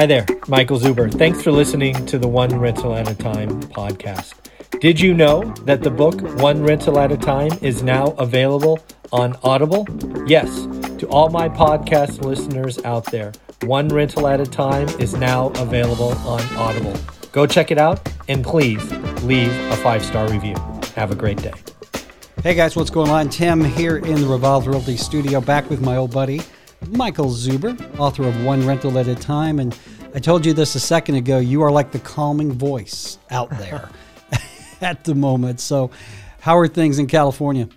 Hi there, Michael Zuber. Thanks for listening to the One Rental at a Time podcast. Did you know that the book One Rental at a Time is now available on Audible? Yes, to all my podcast listeners out there, One Rental at a Time is now available on Audible. Go check it out and please leave a five star review. Have a great day. Hey guys, what's going on? Tim here in the Revolve Realty studio, back with my old buddy Michael Zuber, author of One Rental at a Time. And I told you this a second ago. You are like the calming voice out there at the moment. So, how are things in California?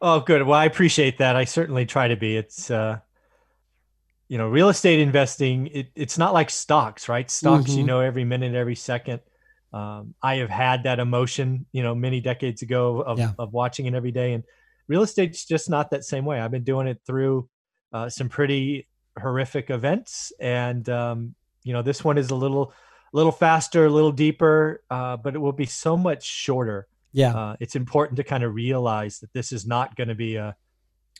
Oh, good. Well, I appreciate that. I certainly try to be. It's, uh, you know, real estate investing, it, it's not like stocks, right? Stocks, mm-hmm. you know, every minute, every second. Um, I have had that emotion, you know, many decades ago of, yeah. of watching it every day. And real estate's just not that same way. I've been doing it through uh, some pretty horrific events. And, um, you know, this one is a little, a little faster, a little deeper, uh, but it will be so much shorter. Yeah. Uh, it's important to kind of realize that this is not going to be a,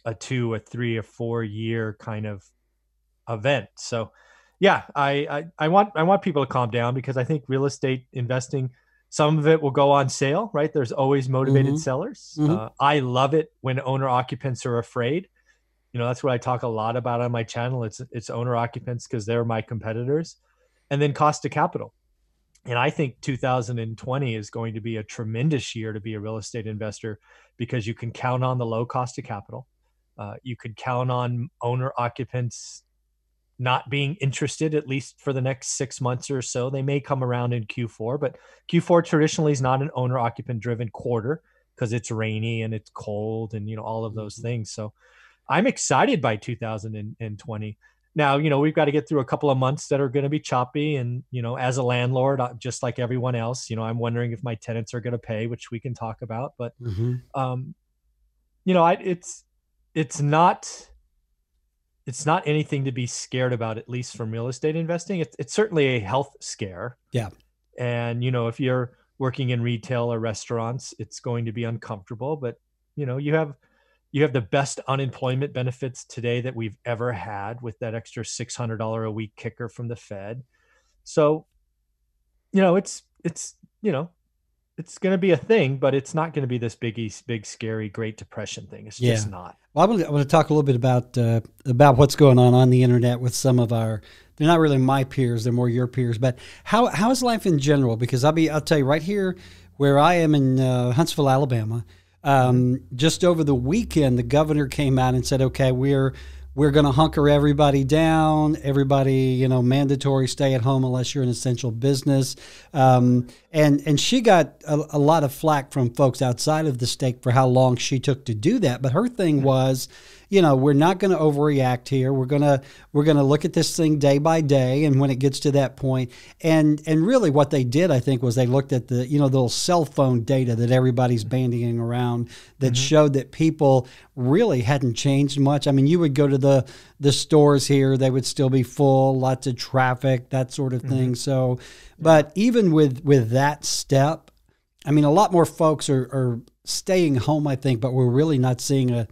a two, a three, or four year kind of event. So, yeah, I, I, I want I want people to calm down because I think real estate investing, some of it will go on sale, right? There's always motivated mm-hmm. sellers. Mm-hmm. Uh, I love it when owner occupants are afraid. You know, that's what I talk a lot about on my channel. It's it's owner occupants because they're my competitors, and then cost of capital. And I think 2020 is going to be a tremendous year to be a real estate investor because you can count on the low cost of capital. Uh, you could count on owner occupants not being interested at least for the next six months or so. They may come around in Q4, but Q4 traditionally is not an owner occupant driven quarter because it's rainy and it's cold and you know all of those mm-hmm. things. So I'm excited by 2020. Now, you know, we've got to get through a couple of months that are going to be choppy. And, you know, as a landlord, uh, just like everyone else, you know, I'm wondering if my tenants are going to pay, which we can talk about. But, mm-hmm. um, you know, I, it's, it's not, it's not anything to be scared about, at least from real estate investing. It's, it's certainly a health scare. Yeah. And, you know, if you're working in retail or restaurants, it's going to be uncomfortable, but, you know, you have, you have the best unemployment benefits today that we've ever had with that extra $600 a week kicker from the Fed. So, you know, it's, it's, you know, it's going to be a thing, but it's not going to be this big, big, scary Great Depression thing. It's yeah. just not. Well, I want, to, I want to talk a little bit about uh, about what's going on on the internet with some of our. They're not really my peers; they're more your peers. But how how is life in general? Because I'll be I'll tell you right here where I am in uh, Huntsville, Alabama. Um, just over the weekend, the governor came out and said, "Okay, we're we're going to hunker everybody down. Everybody, you know, mandatory stay at home unless you're an essential business." Um, and and she got a, a, lot of flack from folks outside of the state for how long she took to do that. But her thing was you know we're not going to overreact here we're going to we're going to look at this thing day by day and when it gets to that point and and really what they did i think was they looked at the you know the little cell phone data that everybody's bandying around that mm-hmm. showed that people really hadn't changed much i mean you would go to the the stores here they would still be full lots of traffic that sort of thing mm-hmm. so but even with with that step i mean a lot more folks are are staying home i think but we're really not seeing a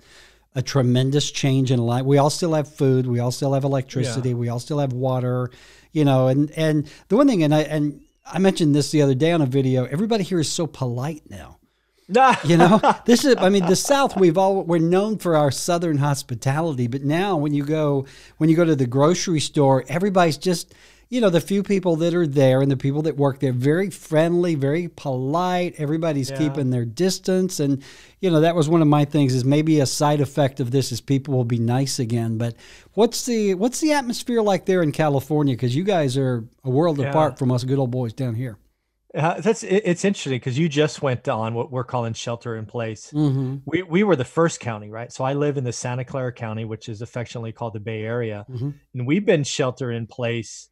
a tremendous change in life. We all still have food. We all still have electricity. Yeah. We all still have water. You know, and and the one thing, and I and I mentioned this the other day on a video. Everybody here is so polite now. you know, this is. I mean, the South. We've all we're known for our Southern hospitality, but now when you go when you go to the grocery store, everybody's just you know, the few people that are there and the people that work there, very friendly, very polite. Everybody's yeah. keeping their distance. And, you know, that was one of my things is maybe a side effect of this is people will be nice again. But what's the what's the atmosphere like there in California? Because you guys are a world yeah. apart from us good old boys down here. Uh, that's it's interesting because you just went on what we're calling shelter in place. Mm-hmm. We we were the first county, right? So I live in the Santa Clara County, which is affectionately called the Bay Area, mm-hmm. and we've been shelter in place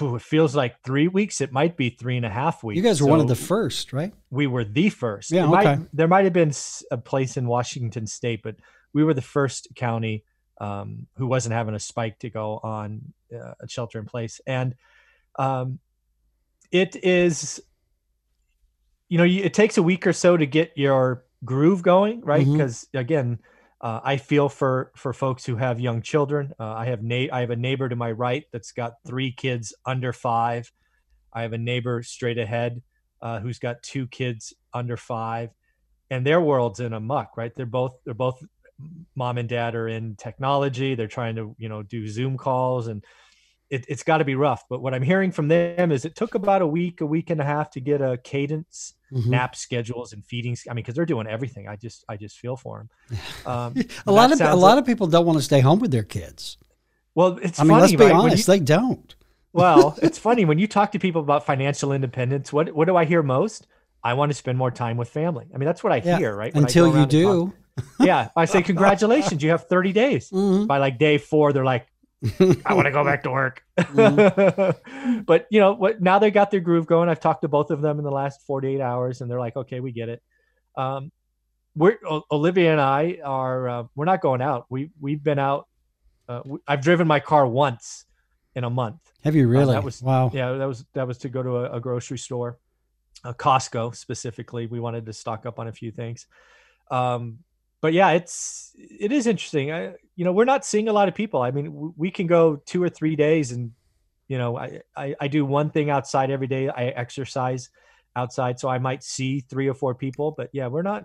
it feels like three weeks. It might be three and a half weeks. You guys were so one of the first, right? We were the first. Yeah, okay. Might, there might have been a place in Washington State, but we were the first county um, who wasn't having a spike to go on uh, a shelter in place, and um, it is, you know, it takes a week or so to get your groove going, right? Because mm-hmm. again, Uh, I feel for for folks who have young children. Uh, I have na- I have a neighbor to my right that's got three kids under five. I have a neighbor straight ahead uh, who's got two kids under five, and their world's in a muck. Right? They're both they're both mom and dad are in technology. They're trying to you know do Zoom calls and it, has got to be rough. But what I'm hearing from them is it took about a week, a week and a half to get a cadence, mm-hmm. nap schedules, and feeding. I mean, because they're doing everything. I just, I just feel for them. Um, a lot of a lot like, of people don't want to stay home with their kids. Well, it's. I mean, let's be right? honest, you, they don't. well, it's funny when you talk to people about financial independence. What what do I hear most? I want to spend more time with family. I mean, that's what I yeah, hear, right? When Until you do. yeah, I say congratulations, you have 30 days. Mm-hmm. By like day four, they're like, I want to go back to work. Mm. but you know what? Now they got their groove going. I've talked to both of them in the last 48 hours, and they're like, "Okay, we get it." Um, we're Olivia and I are uh, we're not going out. We we've been out. Uh, I've driven my car once in a month. Have you really? Uh, that was wow. Yeah, that was that was to go to a, a grocery store, a Costco specifically. We wanted to stock up on a few things. Um, but yeah, it's it is interesting. I, you know, we're not seeing a lot of people. I mean, we can go two or three days, and you know, I, I, I do one thing outside every day. I exercise outside, so I might see three or four people. But yeah, we're not.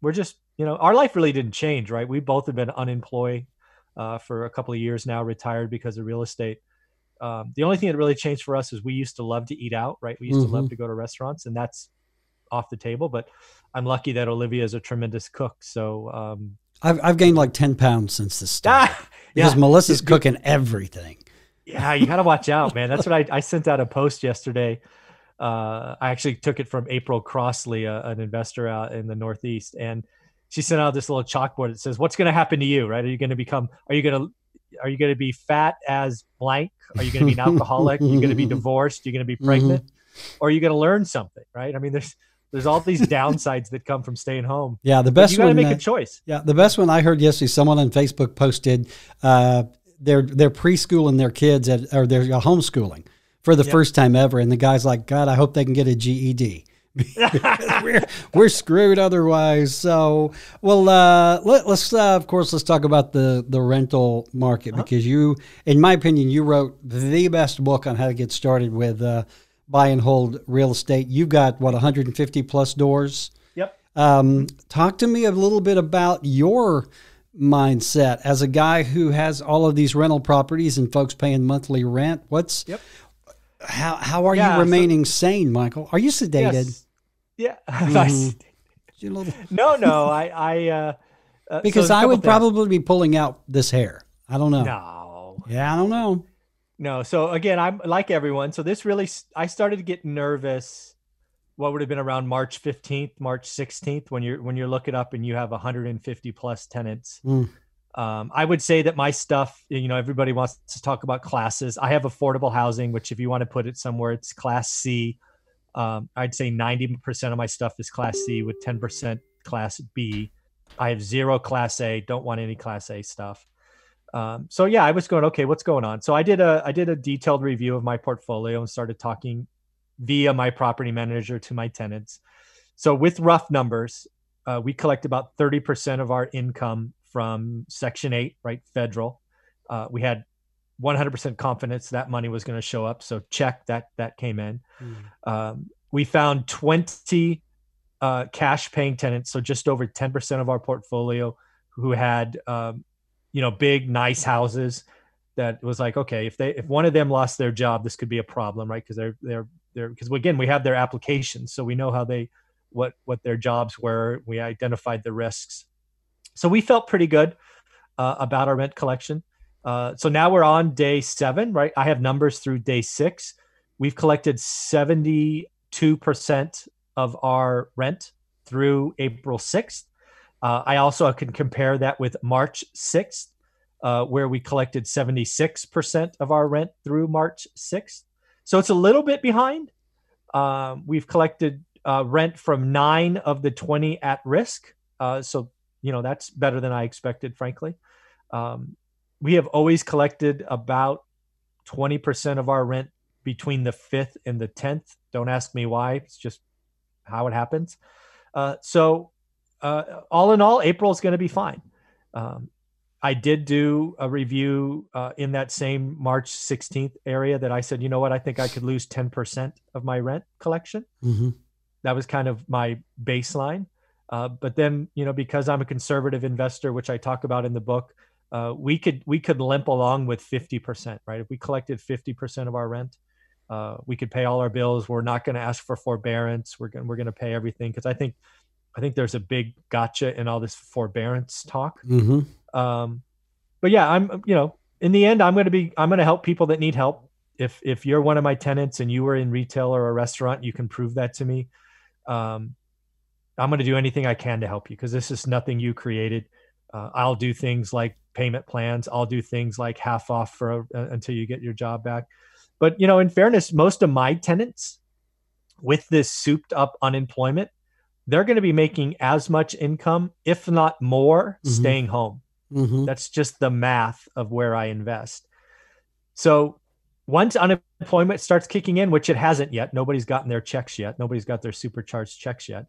We're just you know, our life really didn't change, right? We both have been unemployed uh, for a couple of years now, retired because of real estate. Um, the only thing that really changed for us is we used to love to eat out, right? We used mm-hmm. to love mm-hmm. to go to restaurants, and that's off the table. But I'm lucky that Olivia is a tremendous cook. So um, I've I've gained like ten pounds since the start ah, because yeah. Melissa's cooking everything. Yeah, you got to watch out, man. That's what I I sent out a post yesterday. Uh, I actually took it from April Crossley, uh, an investor out in the Northeast, and she sent out this little chalkboard that says, "What's going to happen to you? Right? Are you going to become? Are you going to are you going to be fat as blank? Are you going to be an alcoholic? Are you going to be divorced? Are you going to be pregnant? Mm-hmm. Or are you going to learn something? Right? I mean, there's there's all these downsides that come from staying home. Yeah, the best. But you got to make uh, a choice. Yeah, the best one I heard yesterday. Someone on Facebook posted uh, they're they're preschooling their kids at or they're homeschooling for the yep. first time ever, and the guy's like, God, I hope they can get a GED. we're we're screwed otherwise. So, well, uh, let, us uh, of course let's talk about the the rental market uh-huh. because you, in my opinion, you wrote the best book on how to get started with uh, buy and hold real estate. You've got what 150 plus doors. Yep. Um, talk to me a little bit about your mindset as a guy who has all of these rental properties and folks paying monthly rent. What's yep. How how are yeah, you remaining so, sane, Michael? Are you sedated? Yes. Yeah. Mm-hmm. no, no. I I uh, uh because so I would things. probably be pulling out this hair. I don't know. No. Yeah, I don't know. No. So again, I'm like everyone. So this really, I started to get nervous. What would have been around March 15th, March 16th, when you're when you're looking up and you have 150 plus tenants. Mm. Um, I would say that my stuff, you know, everybody wants to talk about classes. I have affordable housing, which if you want to put it somewhere, it's class C. Um, I'd say 90% of my stuff is class C with 10% class B. I have zero class A, don't want any class A stuff. Um, so yeah, I was going, okay, what's going on? So I did a I did a detailed review of my portfolio and started talking via my property manager to my tenants. So with rough numbers, uh, we collect about 30% of our income from Section 8, right? Federal. Uh, we had 100% confidence that money was going to show up. So check that that came in. Mm. Um, we found 20 uh, cash paying tenants, so just over 10% of our portfolio who had um, you know big nice houses that was like okay if they if one of them lost their job this could be a problem right? Because they're they're they're because again we have their applications so we know how they what what their jobs were. We identified the risks. So we felt pretty good uh, about our rent collection. Uh, so now we're on day seven right? I have numbers through day six. We've collected 72% of our rent through april 6th uh, I also can compare that with March 6th, uh, where we collected 76% of our rent through March 6th. So it's a little bit behind. Um, we've collected uh, rent from nine of the 20 at risk. Uh, so, you know, that's better than I expected, frankly. Um, we have always collected about 20% of our rent between the 5th and the 10th. Don't ask me why, it's just how it happens. Uh, so uh, all in all, April is going to be fine. Um, I did do a review uh, in that same March 16th area that I said, you know what, I think I could lose 10% of my rent collection. Mm-hmm. That was kind of my baseline. Uh, but then, you know, because I'm a conservative investor, which I talk about in the book, uh, we could we could limp along with 50%, right? If we collected 50% of our rent, uh, we could pay all our bills. We're not going to ask for forbearance. We're going we're going to pay everything because I think I think there's a big gotcha in all this forbearance talk. Mm-hmm. Um, but yeah, I'm you know in the end I'm going to be I'm going to help people that need help. If if you're one of my tenants and you were in retail or a restaurant, you can prove that to me. Um, I'm going to do anything I can to help you because this is nothing you created. Uh, I'll do things like payment plans. I'll do things like half off for uh, until you get your job back. But you know, in fairness, most of my tenants with this souped up unemployment, they're going to be making as much income, if not more, mm-hmm. staying home. Mm-hmm. That's just the math of where I invest. So once unemployment starts kicking in, which it hasn't yet, nobody's gotten their checks yet. Nobody's got their supercharged checks yet.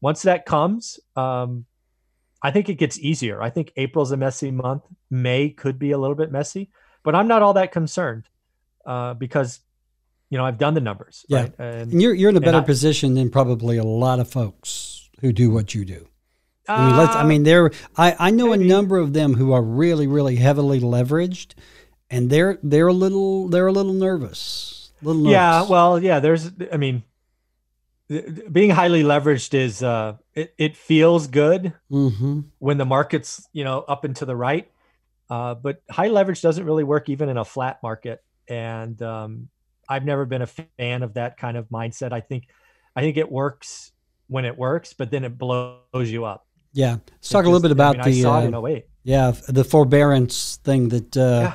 Once that comes, um, I think it gets easier. I think April's a messy month. May could be a little bit messy, but I'm not all that concerned uh, because you know I've done the numbers. Yeah, right? and, and, you're you're in a better I, position than probably a lot of folks who do what you do. I mean, let's. I uh, mean, there. I I know maybe. a number of them who are really, really heavily leveraged, and they're they're a little they're a little nervous. Little nervous. Yeah. Well, yeah. There's. I mean, being highly leveraged is uh, it it feels good mm-hmm. when the market's you know up and to the right, uh, but high leverage doesn't really work even in a flat market. And um, I've never been a fan of that kind of mindset. I think I think it works when it works, but then it blows you up. Yeah, let's talk just, a little bit about I mean, the uh, oh yeah the forbearance thing that uh, yeah.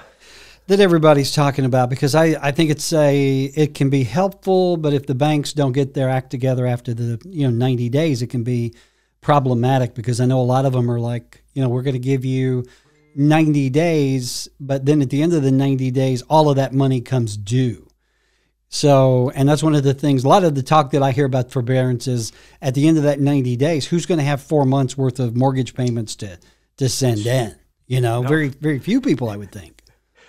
that everybody's talking about because I, I think it's a it can be helpful, but if the banks don't get their act together after the you know ninety days, it can be problematic because I know a lot of them are like you know we're going to give you 90 days, but then at the end of the 90 days, all of that money comes due. So, and that's one of the things, a lot of the talk that I hear about forbearance is at the end of that 90 days, who's going to have four months worth of mortgage payments to, to send in? You know, no. very, very few people, I would think.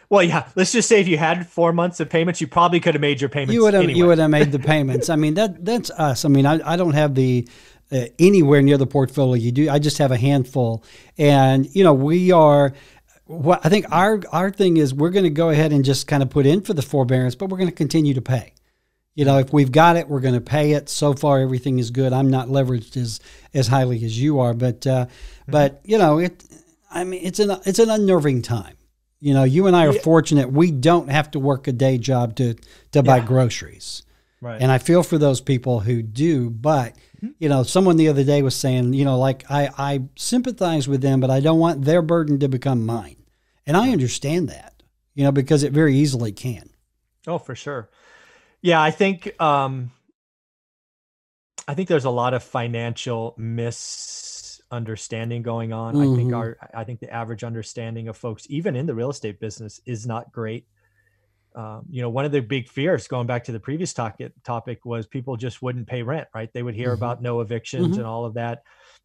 Well, yeah. Let's just say if you had four months of payments, you probably could have made your payments. You would have, anyway. you would have made the payments. I mean, that that's us. I mean, I, I don't have the uh, anywhere near the portfolio you do. I just have a handful, and you know, we are what I think our our thing is we're going to go ahead and just kind of put in for the forbearance, but we're going to continue to pay. You know, if we've got it, we're going to pay it. So far, everything is good. I'm not leveraged as as highly as you are, but uh, mm-hmm. but you know, it. I mean, it's an it's an unnerving time. You know, you and I are yeah. fortunate. We don't have to work a day job to to buy groceries. Right. And I feel for those people who do, but mm-hmm. you know, someone the other day was saying, you know, like I I sympathize with them, but I don't want their burden to become mine. And I understand that, you know, because it very easily can. Oh, for sure. Yeah, I think um I think there's a lot of financial misunderstanding going on. Mm-hmm. I think mm-hmm. our I think the average understanding of folks even in the real estate business is not great. Um, you know, one of the big fears going back to the previous talk, topic was people just wouldn't pay rent, right? They would hear mm-hmm. about no evictions mm-hmm. and all of that.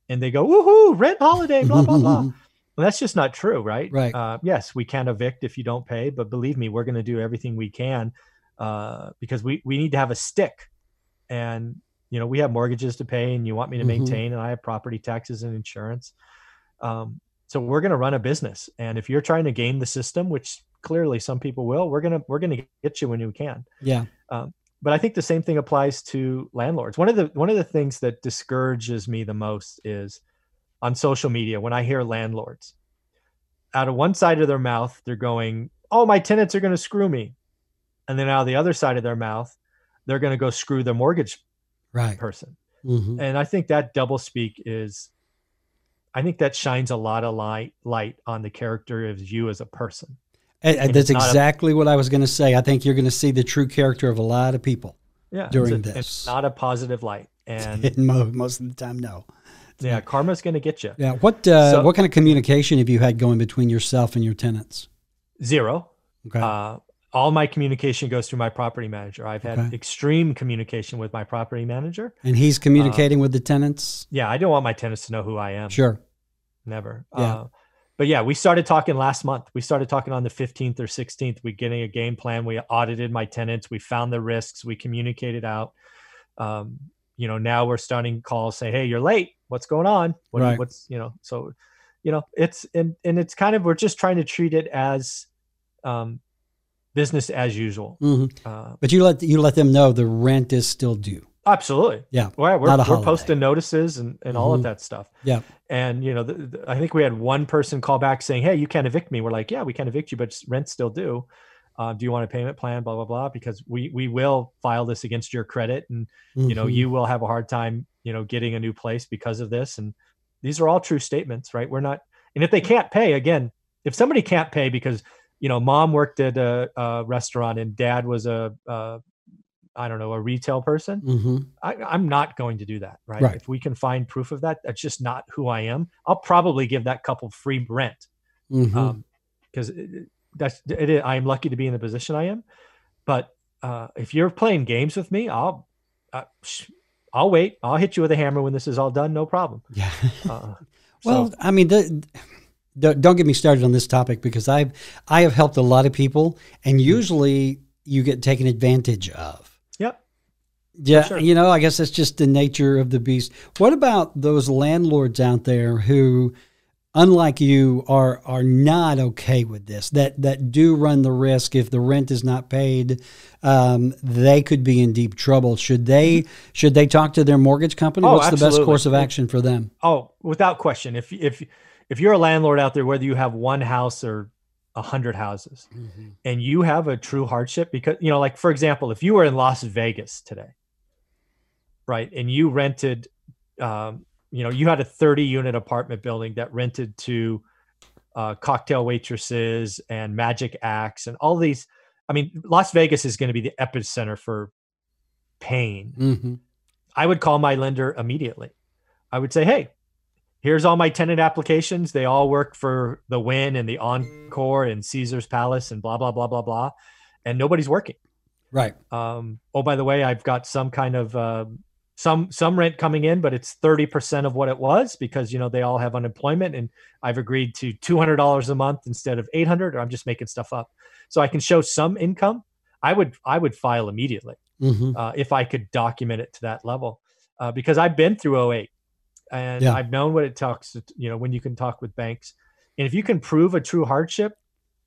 And they go, woohoo, rent holiday, blah, blah, blah. Well, that's just not true, right? Right. Uh, yes, we can evict if you don't pay, but believe me, we're going to do everything we can uh, because we we need to have a stick, and you know we have mortgages to pay, and you want me to mm-hmm. maintain, and I have property taxes and insurance. Um, so we're going to run a business, and if you're trying to game the system, which clearly some people will, we're gonna we're gonna get you when you can. Yeah. Um, but I think the same thing applies to landlords. One of the one of the things that discourages me the most is on social media when I hear landlords out of one side of their mouth, they're going, Oh, my tenants are going to screw me. And then out of the other side of their mouth, they're going to go screw their mortgage right. person. Mm-hmm. And I think that double speak is, I think that shines a lot of light light on the character of you as a person. And, and that's exactly a, what I was going to say. I think you're going to see the true character of a lot of people. Yeah, during it's a, this, it's not a positive light, and most of the time, no. Yeah, karma's going to get you. Yeah. What uh, so, what kind of communication have you had going between yourself and your tenants? Zero. Okay. Uh, all my communication goes through my property manager. I've had okay. extreme communication with my property manager. And he's communicating uh, with the tenants? Yeah, I don't want my tenants to know who I am. Sure. Never. Yeah. Uh, but yeah, we started talking last month. We started talking on the 15th or 16th. We getting a game plan. We audited my tenants. We found the risks. We communicated out. Um, you know, now we're starting calls saying, "Hey, you're late. What's going on? What, Right. What's you know?" So, you know, it's and and it's kind of we're just trying to treat it as um, business as usual. hmm Uh, But you let you let them know the rent is still due. absolutely. Yeah. Well, we're, we're posting notices and, and all Mhm. of that stuff. Yeah. And you know, the, the- I think we had one person call back saying, "Hey, you can't evict me." We're like, "Yeah, we can't evict you, but rent's still due. Uh, do you want a payment plan?" Blah blah blah. Because we we will file this against your credit, and you know, Mhm. you will have a hard time, you know, getting a new place because of this. And these are all true statements, right? We're not. And if they can't pay, again, if somebody can't pay because you know, mom worked at a, a restaurant and dad was a, a I don't know, a retail person. Mhm. I, I'm not going to do that, right? Right. If we can find proof of that, that's just not who I am. I'll probably give that couple free rent because that's it. is- I am lucky to be in the position I am. But uh, if you're playing games with me, I'll uh, I'll wait. I'll hit you with a hammer when this is all done. No problem. yeah. Uh, Well, so, I mean, the, don't, don't get me started on this topic because I've I have helped a lot of people, and Mm-hmm. usually you get taken advantage of. Yeah, sure. you know, I guess that's just the nature of the beast. What about those landlords out there who, unlike you, are are not okay with this? That that do run the risk if the rent is not paid, um, they could be in deep trouble. Should they should they talk to their mortgage company? Mm-hmm. Oh, What's the best course of action for them? Oh, without question. If if if you're a landlord out there, whether you have one house or a hundred houses, and you have a true hardship because you know like for example if you were in las vegas today right and you rented um, you know you had a 30 unit apartment building that rented to uh, cocktail waitresses and magic acts and all these i mean las vegas is going to be the epicenter for pain hmm I would call my lender immediately. I would say, "Hey, here's all my tenant applications. They all work for the Wynn and the Encore and Caesar's Palace and blah blah blah blah blah, and nobody's working." Right. Um, oh, by the way, I've got some kind of uh, some some rent coming in, but it's thirty percent of what it was because you know they all have unemployment, and I've agreed to two hundred dollars a month instead of eight hundred, or I'm just making stuff up, so I can show some income. I would I would file immediately hmm uh, if I could document it to that level, uh, because I've been through 08 and Yeah. I've known what it talks, you know, when you can talk with banks. And if you can prove a true hardship,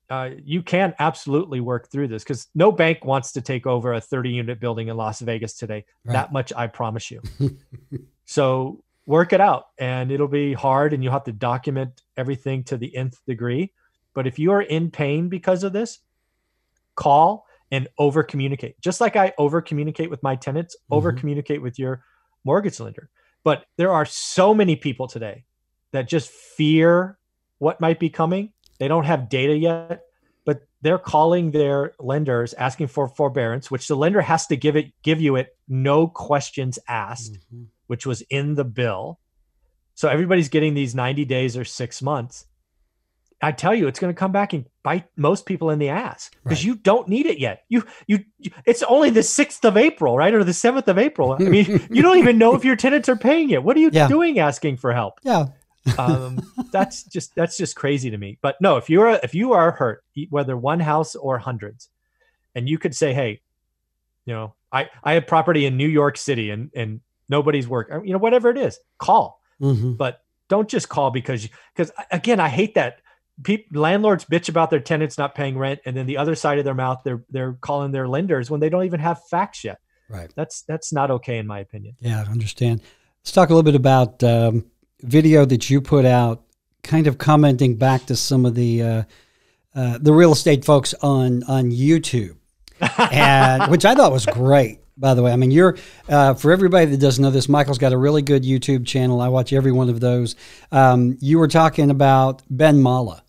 uh, you can absolutely work through this because no bank wants to take over a 30 unit building in Las Vegas today. Right. That much I promise you. so work it out and it'll be hard and you'll have to document everything to the nth degree. But if you are in pain because of this, call and over communicate. Just like I over communicate with my tenants, over communicate with your mortgage lender. But there are so many people today that just fear what might be coming. They don't have data yet, but they're calling their lenders asking for forbearance, which the lender has to give it give you it no questions asked Mhm. which was in the bill. So everybody's getting these 90 days or six months. I tell you, it's going to come back and bite most people in the ass because Right. you don't need it yet. You, you, it's only the 6th of April, right? Or the 7th of April. I mean, you don't even know if your tenants are paying it. What are you Yeah. doing asking for help? Yeah. Um, that's just, that's just crazy to me. But no, if you're, if you are hurt, whether one house or hundreds, and you could say, Hey, you know, I, I have property in New York city and, and nobody's work, you know, whatever it is, call hmm but don't just call because because again i hate that people landlords bitch about their tenants not paying rent and then the other side of their mouth they're they're calling their lenders when they don't even have facts yet Right. that's that's not okay in my opinion Yeah, I understand. Let's talk a little bit about um, video that you put out, kind of commenting back to some of the uh, uh, the real estate folks on on YouTube, and which I thought was great. By the way, I mean you're uh, for everybody that doesn't know this. Michael's got a really good YouTube channel. I watch every one of those. Um, you were talking about Ben Mallah,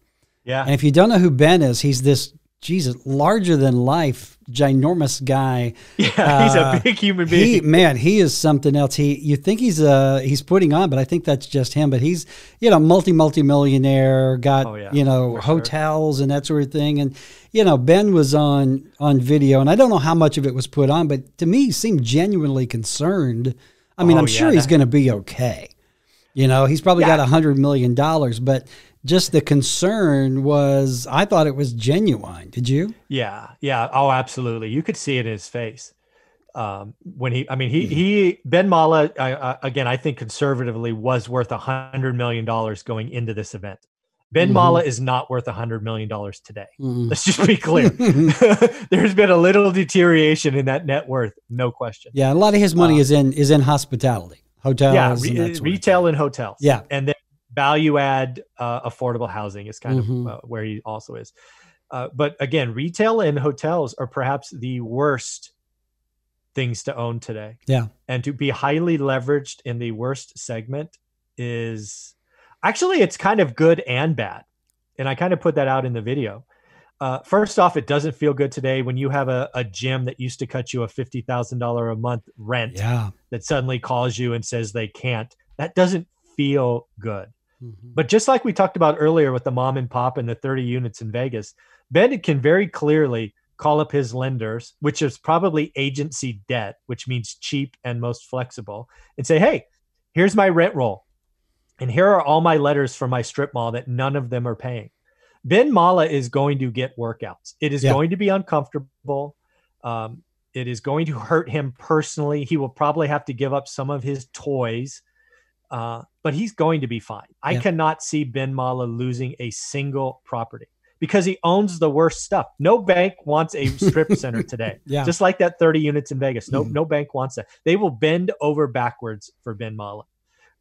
yeah and if you don't know who Ben is, he's this Jesus larger than life, ginormous guy. yeah he's uh, a big human He being man, he is something else. He you think he's uh he's putting on, but I think that's just him. But he's you know multi multi millionaire, got Oh, yeah, you know for sure. hotels and that sort of thing. And you know Ben was on on video, and I don't know how much of it was put on, but to me he seemed genuinely concerned. I mean, Oh, I'm yeah, sure he's going to be okay. You know, he's probably Yeah. got a hundred million dollars, but just the concern was, I thought it was genuine. Did you? Yeah, yeah. Oh, absolutely. You could see it in his face um, when he. I mean, he he Ben Mallah uh, again. I think conservatively was worth a hundred million dollars going into this event. Ben mm-hmm. Mallah is not worth a hundred million dollars today. Mm-hmm. Let's just be clear. There's been a little deterioration in that net worth, no question. Yeah, a lot of his money uh, is in is in hospitality, hotels. Yeah, re- retail and hotels. Yeah, and then value add uh, affordable housing is kind mm-hmm. of uh, where he also is. Uh, but again, retail and hotels are perhaps the worst things to own today. Yeah, and to be highly leveraged in the worst segment is Actually, it's kind of good and bad. And I kind of put that out in the video. Uh, first off, it doesn't feel good today when you have a, a gym that used to cut you a $50,000 a month rent yeah. that suddenly calls you and says they can't. That doesn't feel good. Mm-hmm. But just like we talked about earlier with the mom and pop and the 30 units in Vegas, Ben can very clearly call up his lenders, which is probably agency debt, which means cheap and most flexible, and say, hey, here's my rent roll. And here are all my letters from my strip mall that none of them are paying. Ben Mallah is going to get workouts. It is yeah. going to be uncomfortable. Um, it is going to hurt him personally. He will probably have to give up some of his toys, uh, but he's going to be fine. I yeah. cannot see Ben Mallah losing a single property because he owns the worst stuff. No bank wants a strip center today. yeah. Just like that 30 units in Vegas. No, mm. no bank wants that. They will bend over backwards for Ben Mallah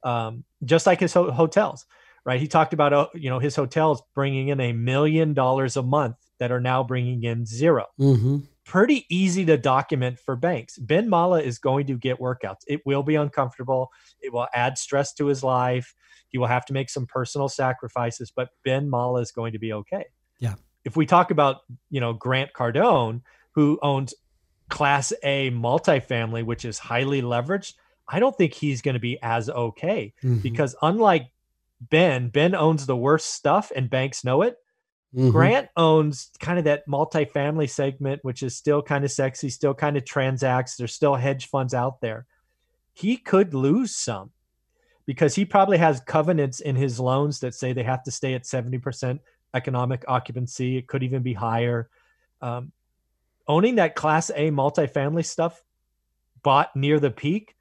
um, just like his ho- hotels, right? He talked about, uh, you know, his hotels bringing in a million dollars a month that are now bringing in 0 mm-hmm. Pretty easy to document for banks. Ben Mallah is going to get workouts. It will be uncomfortable. It will add stress to his life. He will have to make some personal sacrifices, but Ben Mallah is going to be okay. Yeah. If we talk about, you know, Grant Cardone, who owns Class A multifamily, which is highly leveraged, I don't think he's going to be as okay mm-hmm. because unlike Ben, Ben owns the worst stuff and banks know it. Mm-hmm. Grant owns kind of that multifamily segment, which is still kind of sexy, still kind of transacts. There's still hedge funds out there. He could lose some because he probably has covenants in his loans that say they have to stay at 70% economic occupancy. It could even be higher. Um, owning that class A multifamily stuff bought near the peak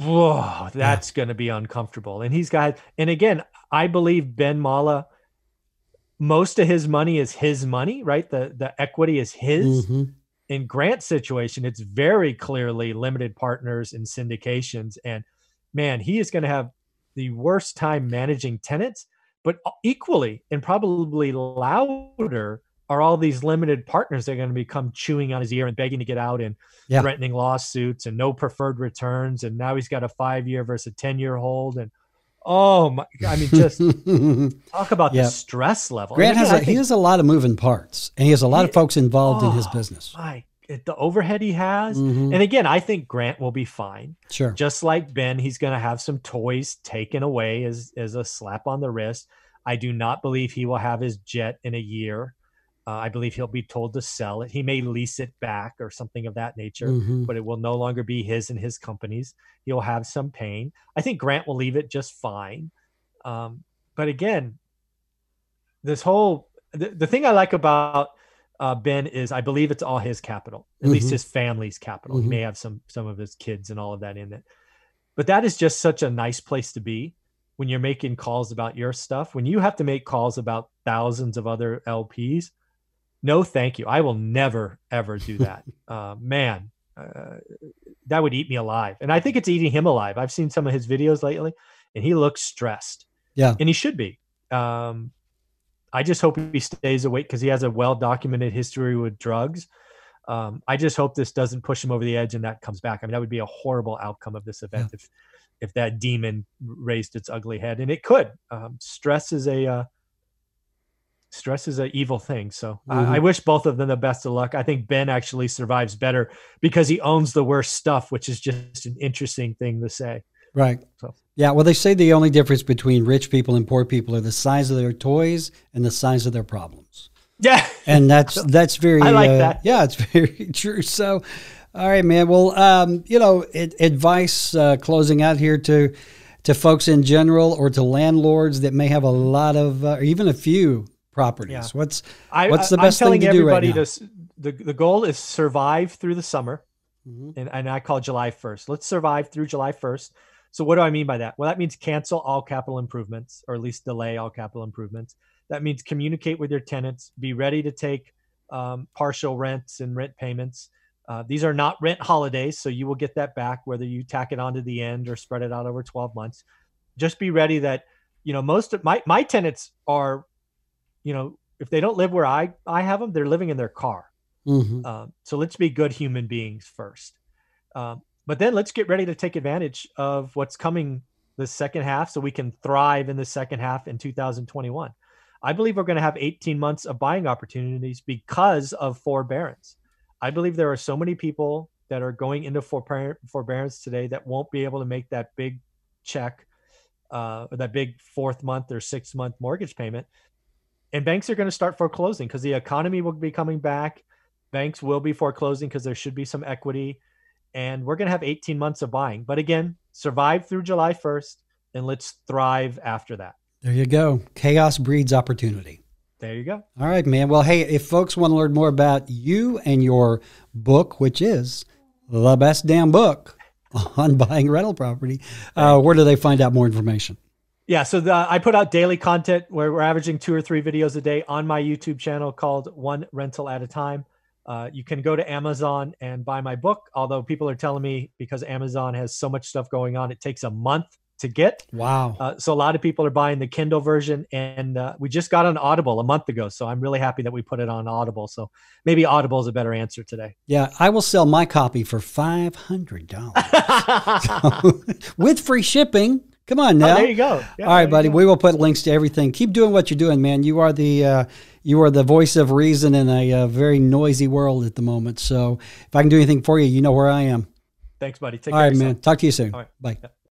whoa, that's yeah. going to be uncomfortable. And he's got, and again, I believe Ben Mallah, most of his money is his money, right? The the equity is his. Mm-hmm. In Grant's situation, it's very clearly limited partners and syndications. And man, he is going to have the worst time managing tenants, but equally and probably louder are all these limited partners that are going to become chewing on his ear and begging to get out and yeah. threatening lawsuits and no preferred returns and now he's got a five year versus a 10 year hold and oh my i mean just talk about the stress level. Grant has a, he has a lot of moving parts and he has a lot he, of folks involved oh, in his oh, business. my the overhead he has. Mm-hmm. and again i think grant will be fine. Sure. Just like ben he's going to have some toys taken away as as a slap on the wrist. I do not believe he will have his jet in a year uh, I believe he'll be told to sell it. He may lease it back or something of that nature, mm-hmm. but it will no longer be his and his company's. He'll have some pain. I think Grant will leave it just fine. Um, but again, this whole the, the thing I like about uh, Ben is I believe it's all his capital, at mm-hmm. least his family's capital. Mm-hmm. He may have some some of his kids and all of that in it, but that is just such a nice place to be when you're making calls about your stuff. When you have to make calls about thousands of other LPs, no thank you. I will never ever do that. Uh, man uh, that would eat me alive. And i think it's eating him alive. I've seen some of his videos lately and he looks stressed. Yeah. And he should be. Um, i just hope he stays awake because he has a well documented history with drugs. Um, i just hope this doesn't push him over the edge and that comes back. I mean that would be a horrible outcome of this event yeah. if if that demon raised its ugly head and it could. Um, stress is a uh, stress is an evil thing. So mm-hmm. I, I, mm-hmm. wish both of them the best of luck. I think Ben actually survives better because he owns the worst stuff, which is just an interesting thing to say. Right. So. Yeah. Well, they say the only difference between rich people and poor people are the size of their toys and the size of their problems. Yeah. And that's that's very. I like uh, that. Yeah, it's very true. So, all right, man. Well, um, you know, it, advice uh, closing out here to to folks in general or to landlords that may have a lot of, uh, or even a few properties? Yeah. What's I, what's the best thing to do right now? To, the the goal is survive through the summer, mm-hmm. and and I call July first. Let's survive through July first. So what do I mean by that? Well, that means cancel all capital improvements, or at least delay all capital improvements. That means communicate with your tenants. Be ready to take um, partial rents and rent payments. Uh, these are not rent holidays, so you will get that back whether you tack it on to the end or spread it out over 12 months. Just be ready that you know most of my my tenants are, you know, if they don't live where I I have them, they're living in their car. Mm-hmm. Um, so let's be good human beings first. Um, but then let's get ready to take advantage of what's coming the second half so we can thrive in the second half in 2021. I believe we're going to have 18 months of buying opportunities because of forbearance. I believe there are so many people that are going into forbearance today that won't be able to make that big check uh, or that big fourth month or sixth month mortgage payment. And banks are going to start foreclosing because the economy will be coming back. Banks will be foreclosing because there should be some equity. And we're going to have 18 months of buying. But again, survive through July 1st and let's thrive after that. There you go. Chaos breeds opportunity. There you go. All right, man. Well, hey, if folks want to learn more about you and your book, which is the best damn book on buying rental property, uh, where do they find out more information? Yeah, so the, I put out daily content where we're averaging two or three videos a day on my YouTube channel called One Rental at a Time. Uh, you can go to Amazon and buy my book, although people are telling me because Amazon has so much stuff going on, it takes a month to get. Wow. Uh, so a lot of people are buying the Kindle version, and uh, we just got on Audible a month ago. So I'm really happy that we put it on Audible. So maybe Audible is a better answer today. Yeah, I will sell my copy for five hundred dollars so, with free shipping. Come on now. Oh, there you go. Yeah, All right, buddy. We will put links to everything. Keep doing what you're doing, man. You are the uh, you are the voice of reason in a, uh, very noisy world at the moment. So if I can do anything for you, you know where I am. Thanks, buddy. Take All right, man. Talk to you soon. Bye.